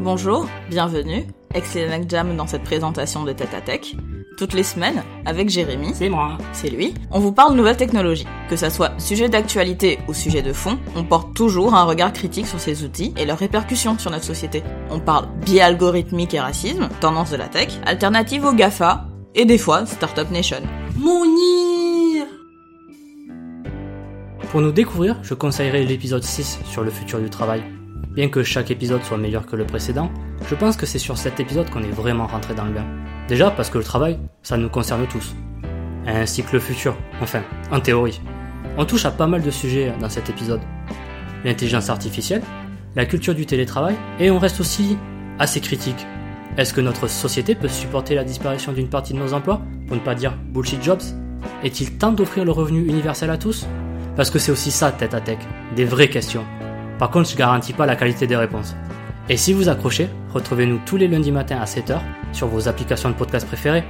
Bonjour, bienvenue. Excellent Jam dans cette présentation de Tête à Tech. Toutes les semaines, avec Jérémy, C'est moi. c'est lui, on vous parle nouvelles technologies. Que ça soit sujet d'actualité ou sujet de fond, on porte toujours un regard critique sur ces outils et leurs répercussions sur notre société. On parle biais algorithmique et racisme, tendance de la tech, alternative au GAFA, et des fois Startup Nation. Mounir Pour nous découvrir, je conseillerais l'épisode 6 sur le futur du travail. Bien que chaque épisode soit meilleur que le précédent, je pense que c'est sur cet épisode qu'on est vraiment rentré dans le bain. Déjà parce que le travail, ça nous concerne tous. Ainsi que le futur, enfin, en théorie. On touche à pas mal de sujets dans cet épisode. L'intelligence artificielle, la culture du télétravail, et on reste aussi assez critique. Est-ce que notre société peut supporter la disparition d'une partie de nos emplois, pour ne pas dire bullshit jobs? Est-il temps d'offrir le revenu universel à tous? Parce que c'est aussi ça, tête à tech, des vraies questions. Par contre, je garantis pas la qualité des réponses. Et si vous accrochez, retrouvez-nous tous les lundis matins à 7h sur vos applications de podcast préférées.